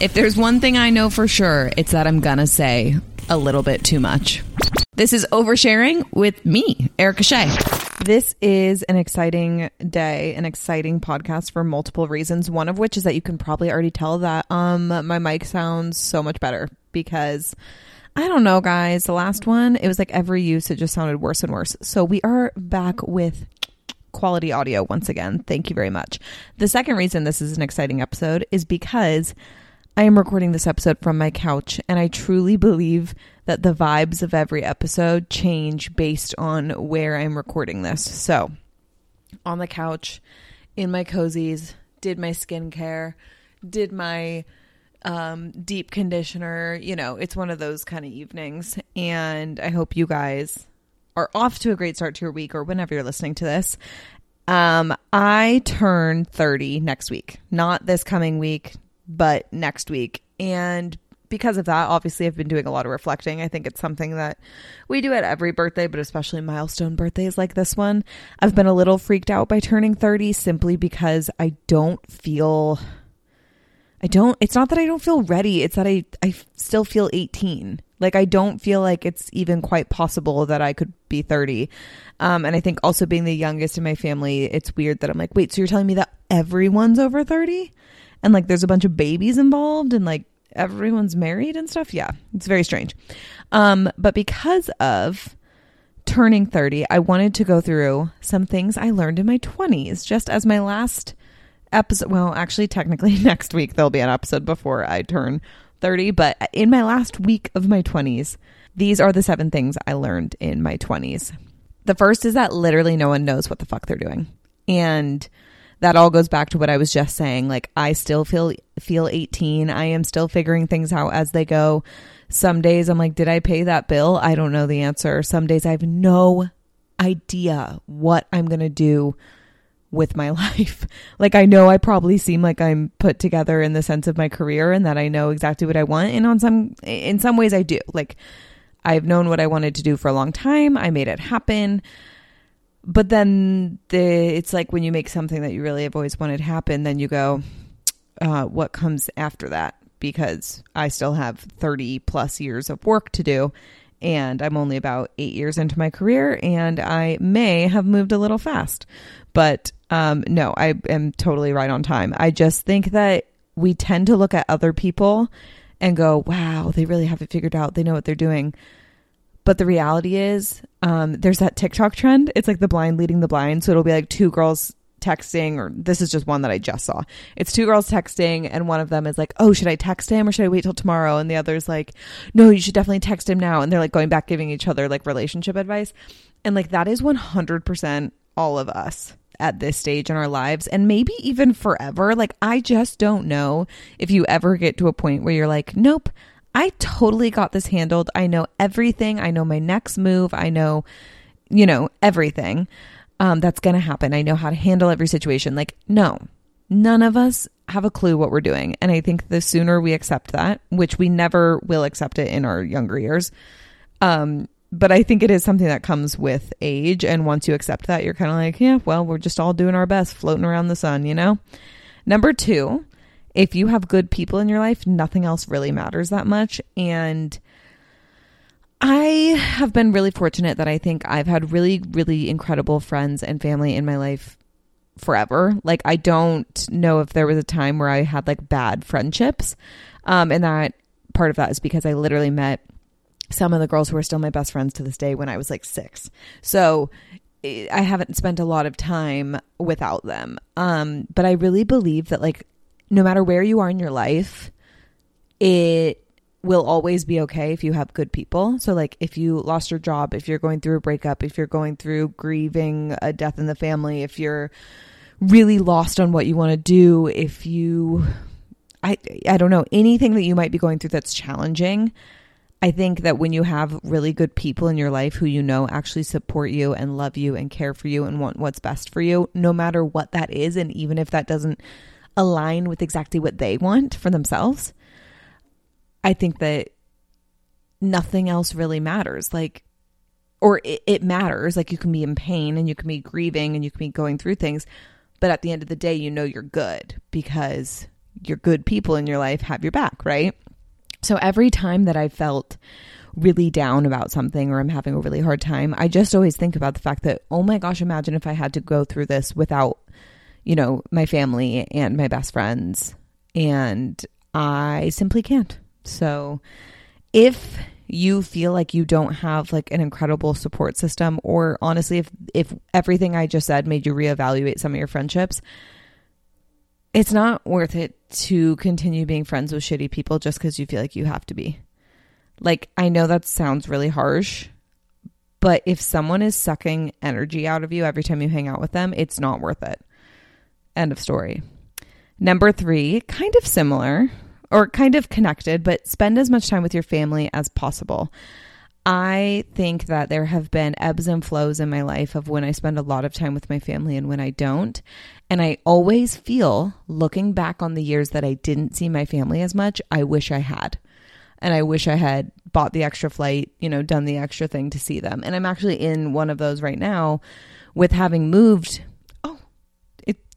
If there's one thing I know for sure, it's that I'm gonna say a little bit too much. This is Oversharing with me, Erica Shea. This is an exciting day, an exciting podcast for multiple reasons. One of which is that you can probably already tell that um my mic sounds so much better because I don't know, guys. The last one, it was like every use, it just sounded worse and worse. So we are back with quality audio once again. Thank you very much. The second reason this is an exciting episode is because I am recording this episode from my couch, and I truly believe that the vibes of every episode change based on where I'm recording this. So, on the couch, in my cozies, did my skincare, did my um, deep conditioner. You know, it's one of those kind of evenings. And I hope you guys are off to a great start to your week or whenever you're listening to this. Um, I turn 30 next week, not this coming week, but next week. And because of that, obviously, I've been doing a lot of reflecting. I think it's something that we do at every birthday, but especially milestone birthdays like this one. I've been a little freaked out by turning 30 simply because I don't feel. I don't, it's not that I don't feel ready. It's that I, I still feel 18. Like I don't feel like it's even quite possible that I could be 30. Um, and I think also being the youngest in my family, it's weird that I'm like, wait, so you're telling me that everyone's over 30? And like there's a bunch of babies involved and like everyone's married and stuff. Yeah, it's very strange. Um, but because of turning 30, I wanted to go through some things I learned in my 20s, just as my last episode. Well, actually, technically, next week there'll be an episode before I turn 30, but in my last week of my 20s, these are the seven things I learned in my 20s. The first is that literally no one knows what the fuck they're doing. And that all goes back to what I was just saying. Like I still feel feel 18. I am still figuring things out as they go. Some days I'm like, did I pay that bill? I don't know the answer. Some days I have no idea what I'm going to do with my life. like I know I probably seem like I'm put together in the sense of my career and that I know exactly what I want and on some in some ways I do. Like I've known what I wanted to do for a long time. I made it happen but then the it's like when you make something that you really have always wanted happen then you go uh, what comes after that? Because i still have 30 plus years of work to do and i'm only about eight years into my career and i may have moved a little fast. But um, no i am totally right on time. I just think that we tend to look at other people and go wow they really have it figured out. They know what they're doing but the reality is, um, there's that TikTok trend. It's like the blind leading the blind. So it'll be like two girls texting, or this is just one that I just saw. It's two girls texting, and one of them is like, Oh, should I text him or should I wait till tomorrow? And the other's like, No, you should definitely text him now. And they're like going back, giving each other like relationship advice. And like that is 100% all of us at this stage in our lives and maybe even forever. Like, I just don't know if you ever get to a point where you're like, Nope. I totally got this handled. I know everything. I know my next move. I know, you know, everything um, that's going to happen. I know how to handle every situation. Like, no, none of us have a clue what we're doing. And I think the sooner we accept that, which we never will accept it in our younger years, um, but I think it is something that comes with age. And once you accept that, you're kind of like, yeah, well, we're just all doing our best, floating around the sun, you know? Number two, if you have good people in your life, nothing else really matters that much. And I have been really fortunate that I think I've had really, really incredible friends and family in my life forever. Like, I don't know if there was a time where I had like bad friendships. Um, and that part of that is because I literally met some of the girls who are still my best friends to this day when I was like six. So I haven't spent a lot of time without them. Um, but I really believe that like no matter where you are in your life, it will always be okay if you have good people. So, like, if you lost your job, if you're going through a breakup, if you're going through grieving a death in the family, if you're really lost on what you want to do, if you, I, I don't know, anything that you might be going through that's challenging. I think that when you have really good people in your life who you know actually support you and love you and care for you and want what's best for you, no matter what that is, and even if that doesn't align with exactly what they want for themselves, I think that nothing else really matters. Like, or it, it, matters. Like, you can be in pain and you can be grieving and you can be going through things. But at the end of the day, you know you're good because your good people in your life have your back, right? So every time that I felt really down about something or I'm having a really hard time, I just always think about the fact that, oh my gosh, imagine if I had to go through this without, you know, my family and my best friends. And I simply can't. So if you feel like you don't have like an incredible support system or honestly if if everything I just said made you reevaluate some of your friendships, it's not worth it to continue being friends with shitty people just cuz you feel like you have to be. Like I know that sounds really harsh, but if someone is sucking energy out of you every time you hang out with them, it's not worth it. End of story. Number 3, kind of similar, or kind of connected, but spend as much time with your family as possible. I think that there have been ebbs and flows in my life of when I spend a lot of time with my family and when I don't. And I always feel, looking back on the years that I didn't see my family as much, I wish I had. And I wish I had bought the extra flight, you know, done the extra thing to see them. And I'm actually in one of those right now with having moved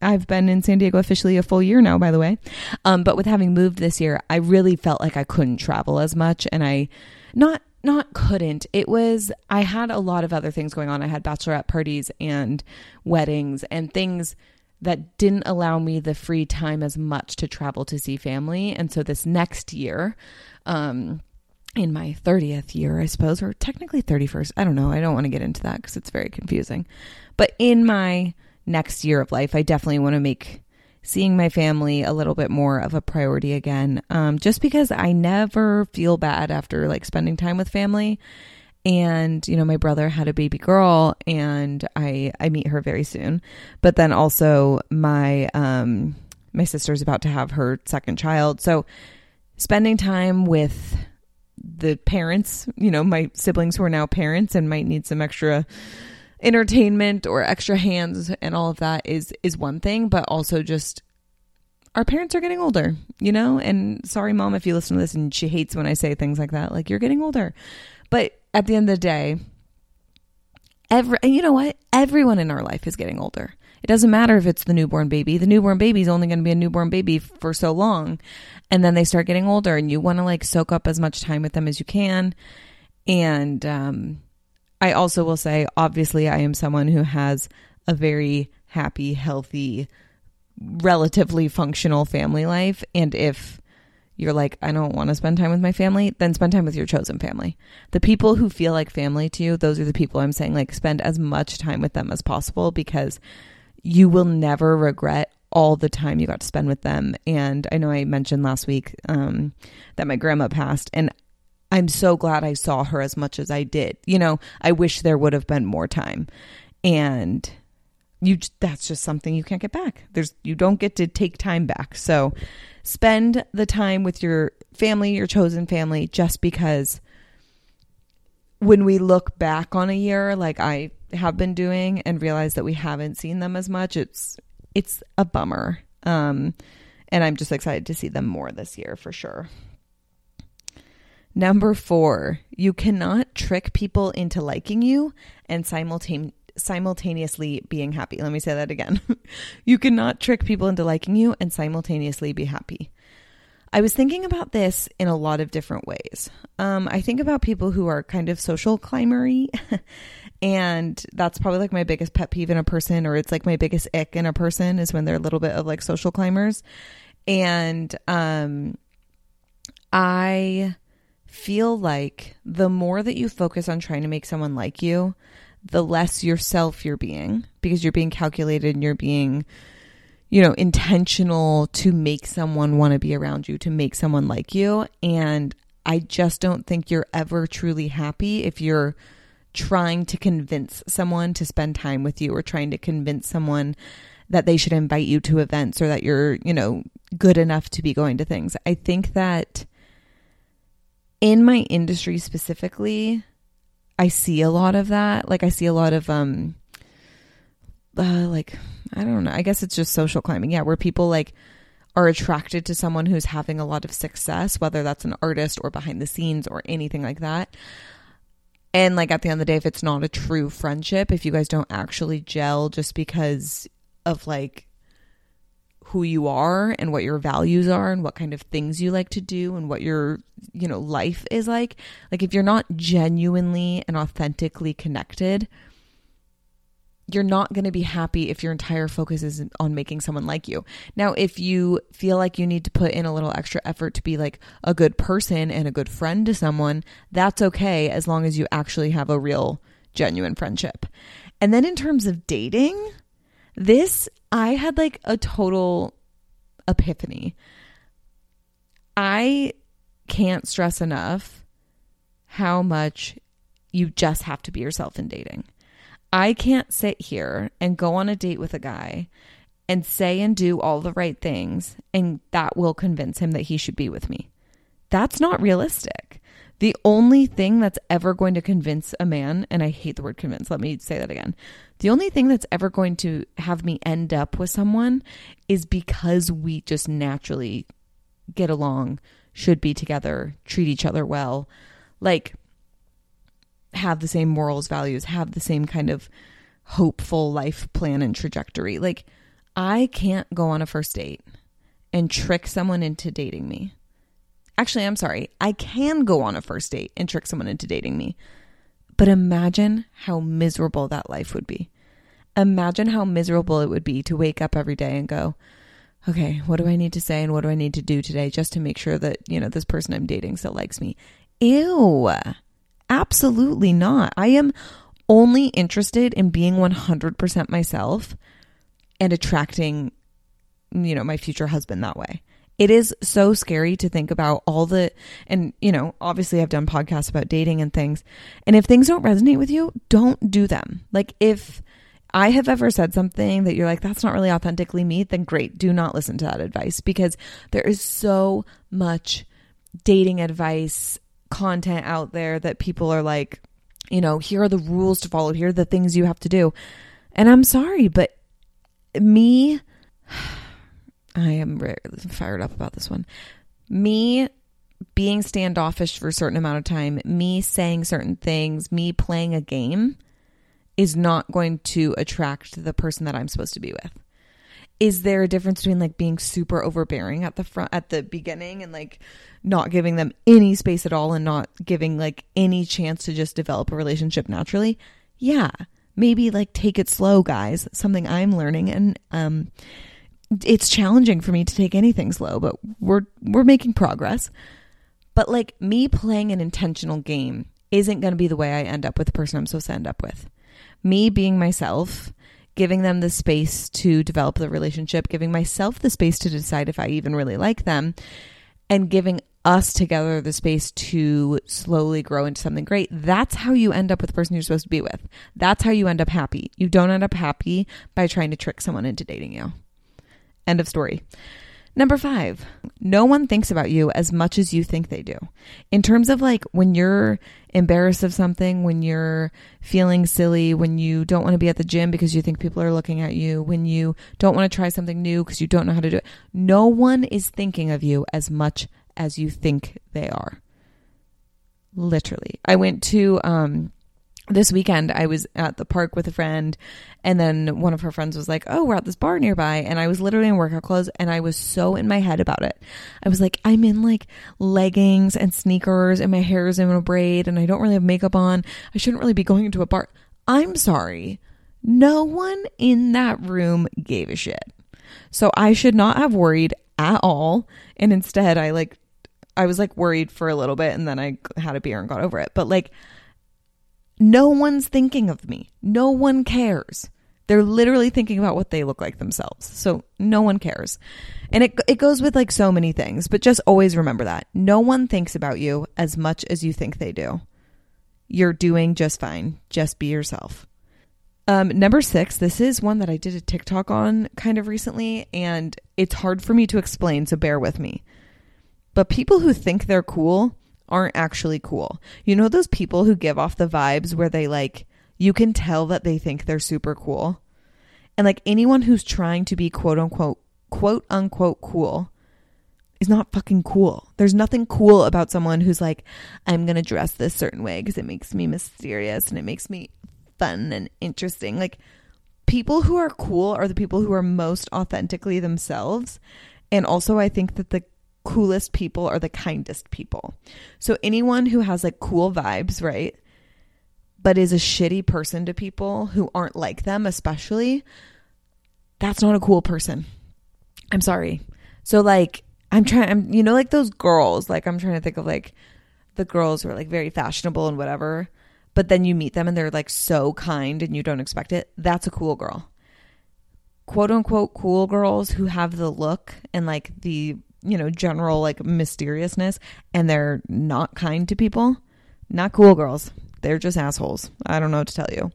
I've been in San Diego officially a full year now, by the way. Um, but with having moved this year, I really felt like I couldn't travel as much, and I not not couldn't. It was I had a lot of other things going on. I had bachelorette parties and weddings and things that didn't allow me the free time as much to travel to see family. And so this next year, um, in my 30th year, I suppose, or technically 31st, I don't know. I don't want to get into that because it's very confusing. But in my next year of life, I definitely want to make seeing my family a little bit more of a priority again. Um, just because I never feel bad after like spending time with family. And, you know, my brother had a baby girl and I, I meet her very soon. But then also my, um, my sister's about to have her second child. So spending time with the parents, you know, my siblings who are now parents and might need some extra entertainment or extra hands and all of that is is one thing, but also just our parents are getting older, you know? And sorry mom if you listen to this and she hates when I say things like that. Like you're getting older. But at the end of the day, every you know what? Everyone in our life is getting older. It doesn't matter if it's the newborn baby. The newborn baby is only going to be a newborn baby for so long. And then they start getting older and you want to like soak up as much time with them as you can. And um I also will say, obviously, I am someone who has a very happy, healthy, relatively functional family life. And if you're like, I don't want to spend time with my family, then spend time with your chosen family. The people who feel like family to you, those are the people I'm saying, like, spend as much time with them as possible because you will never regret all the time you got to spend with them. And I know I mentioned last week um, that my grandma passed, and I'm so glad I saw her as much as I did. You know, I wish there would have been more time. And you that's just something you can't get back. There's you don't get to take time back. So spend the time with your family, your chosen family just because when we look back on a year like I have been doing and realize that we haven't seen them as much, it's it's a bummer. Um and I'm just excited to see them more this year for sure. Number four, you cannot trick people into liking you and simultane- simultaneously being happy. Let me say that again. you cannot trick people into liking you and simultaneously be happy. I was thinking about this in a lot of different ways. Um, I think about people who are kind of social climbery, and that's probably like my biggest pet peeve in a person, or it's like my biggest ick in a person is when they're a little bit of like social climbers. And um, I feel like the more that you focus on trying to make someone like you, the less yourself you're being because you're being calculated and you're being, you know, intentional to make someone want to be around you, to make someone like you. And I just don't think you're ever truly happy if you're trying to convince someone to spend time with you or trying to convince someone that they should invite you to events or that you're, you know, good enough to be going to things. I think that in my industry specifically, I see a lot of that. Like I see a lot of um uh, like I don't know. I guess it's just social climbing. Yeah, where people like are attracted to someone who's having a lot of success, whether that's an artist or behind the scenes or anything like that. And like at the end of the day, if it's not a true friendship, if you guys don't actually gel just because of like who you are and what your values are and what kind of things you like to do and what your you know life is like like if you're not genuinely and authentically connected you're not going to be happy if your entire focus is on making someone like you. Now, if you feel like you need to put in a little extra effort to be like a good person and a good friend to someone, that's okay as long as you actually have a real, genuine friendship. And then in terms of dating, this, I had like a total epiphany. I can't stress enough how much you just have to be yourself in dating. I can't sit here and go on a date with a guy and say and do all the right things, and that will convince him that he should be with me. That's not realistic. The only thing that's ever going to convince a man, and I hate the word convince, let me say that again. The only thing that's ever going to have me end up with someone is because we just naturally get along, should be together, treat each other well. Like, have the same morals, values, have the same kind of hopeful life plan and trajectory. Like, I can't go on a first date and trick someone into dating me. Actually, I'm sorry. I can go on a first date and trick someone into dating me. But imagine how miserable that life would be. Imagine how miserable it would be to wake up every day and go, okay, what do I need to say and what do I need to do today just to make sure that, you know, this person I'm dating still likes me? Ew. Absolutely not. I am only interested in being 100% myself and attracting, you know, my future husband that way. It is so scary to think about all the, and, you know, obviously I've done podcasts about dating and things. And if things don't resonate with you, don't do them. Like if I have ever said something that you're like, that's not really authentically me, then great. Do not listen to that advice because there is so much dating advice content out there that people are like, you know, here are the rules to follow, here are the things you have to do. And I'm sorry, but me, I am fired up about this one. Me being standoffish for a certain amount of time, me saying certain things, me playing a game is not going to attract the person that I'm supposed to be with. Is there a difference between like being super overbearing at the front at the beginning and like not giving them any space at all and not giving like any chance to just develop a relationship naturally? Yeah. Maybe like take it slow guys. Something i'm learning and um it's challenging for me to take anything slow but we're we're making progress but like me playing an intentional game isn't going to be the way i end up with the person i'm supposed to end up with me being myself giving them the space to develop the relationship, giving myself the space to decide if I even really like them, and giving us together the space to slowly grow into something great. That's how you end up with the person you're supposed to be with. That's how you end up happy. You don't end up happy by trying to trick someone into dating you. End of story. Number five, no one thinks about you as much as you think they do. In terms of like when you're embarrassed of something, when you're feeling silly, when you don't want to be at the gym because you think people are looking at you, when you don't want to try something new because you don't know how to do it, no one is thinking of you as much as you think they are. Literally. I went to, um, this weekend I was at the park with a friend and then one of her friends was like, "Oh, we're at this bar nearby." And I was literally in workout clothes and I was so in my head about it. I was like, "I'm in like leggings and sneakers and my hair is in a braid and I don't really have makeup on. I shouldn't really be going into a bar." I'm sorry. No one in that room gave a shit. So I should not have worried at all. And instead, I like I was like worried for a little bit and then I had a beer and got over it. But like no one's thinking of me. No one cares. They're literally thinking about what they look like themselves. So no one cares. And it, it goes with like so many things, but just always remember that. No one thinks about you as much as you think they do. You're doing just fine. Just be yourself. Um, number six, this is one that I did a TikTok on kind of recently, and it's hard for me to explain, so bear with me. But people who think they're cool aren't actually cool. You know those people who give off the vibes where they like you can tell that they think they're super cool. And like anyone who's trying to be quote unquote quote unquote cool is not fucking cool. There's nothing cool about someone who's like I'm going to dress this certain way because it makes me mysterious and it makes me fun and interesting. Like people who are cool are the people who are most authentically themselves. And also, I think that the coolest people are the kindest people. So, anyone who has like cool vibes, right? But is a shitty person to people who aren't like them, especially, that's not a cool person. I'm sorry. So, like, I'm trying, I'm, you know, like those girls, like, I'm trying to think of like the girls who are like very fashionable and whatever, but then you meet them and they're like so kind and you don't expect it. That's a cool girl. Quote unquote cool girls who have the look and like the, you know, general like mysteriousness and they're not kind to people. Not cool girls. They're just assholes. I don't know what to tell you.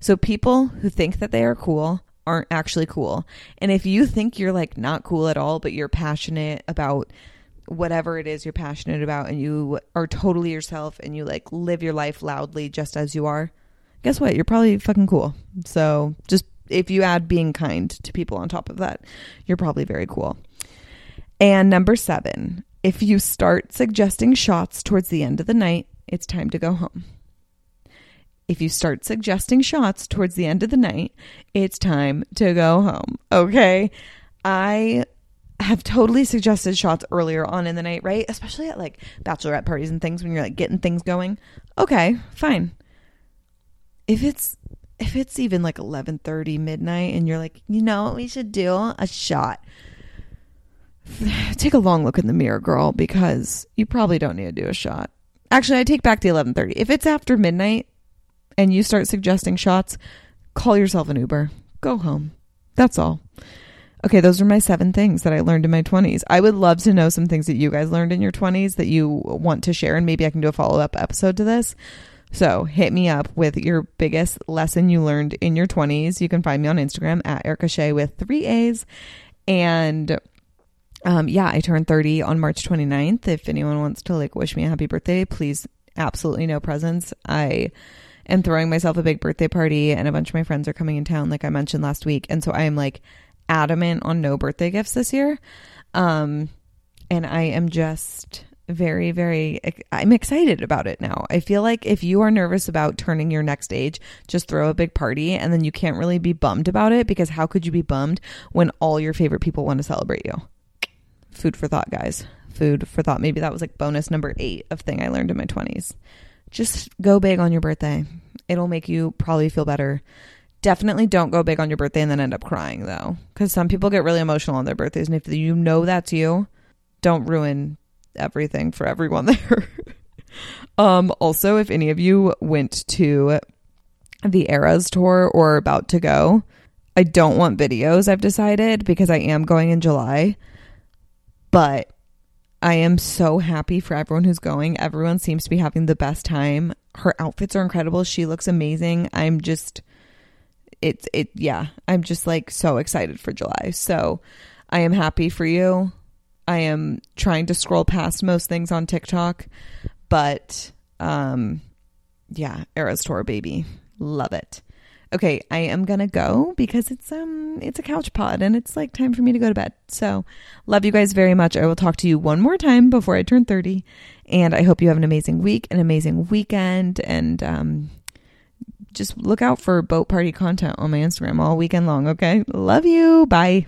So people who think that they are cool aren't actually cool. And if you think you're like not cool at all, but you're passionate about whatever it is you're passionate about and you are totally yourself and you like live your life loudly just as you are, guess what? You're probably fucking cool. So just if you add being kind to people on top of that, you're probably very cool. And number seven, if you start suggesting shots towards the end of the night, it's time to go home. If you start suggesting shots towards the end of the night, it's time to go home. Okay. I have totally suggested shots earlier on in the night, right? Especially at like bachelorette parties and things when you're like getting things going. Okay, fine. If it's if it's even like 11:30 midnight and you're like, "You know what we should do? A shot." Take a long look in the mirror, girl, because you probably don't need to do a shot. Actually, I take back the 11:30. If it's after midnight and you start suggesting shots, call yourself an Uber. Go home. That's all. Okay, those are my seven things that I learned in my 20s. I would love to know some things that you guys learned in your 20s that you want to share, and maybe I can do a follow up episode to this. So hit me up with your biggest lesson you learned in your 20s. You can find me on Instagram at Erica Shea with three A's. And um, yeah, I turned 30 on March 29th. If anyone wants to like wish me a happy birthday, please absolutely no presents. I am throwing myself a big birthday party, and a bunch of my friends are coming in town, like I mentioned last week. And so I am like, adamant on no birthday gifts this year. Um, and I am just very, very, I'm excited about it now. I feel like if you are nervous about turning your next age, just throw a big party and then you can't really be bummed about it because how could you be bummed when all your favorite people want to celebrate you? Food for thought, guys. Food for thought. Maybe that was like bonus number eight of thing I learned in my 20s. Just go big on your birthday. It'll make you probably feel better Definitely don't go big on your birthday and then end up crying though, because some people get really emotional on their birthdays, and if you know that's you, don't ruin everything for everyone there. um, also, if any of you went to the Eras tour or about to go, I don't want videos. I've decided because I am going in July, but I am so happy for everyone who's going. Everyone seems to be having the best time. Her outfits are incredible. She looks amazing. I'm just it's it yeah i'm just like so excited for july so i am happy for you i am trying to scroll past most things on tiktok but um yeah eras tour baby love it okay i am gonna go because it's um it's a couch pod and it's like time for me to go to bed so love you guys very much i will talk to you one more time before i turn 30 and i hope you have an amazing week an amazing weekend and um just look out for boat party content on my Instagram all weekend long. Okay. Love you. Bye.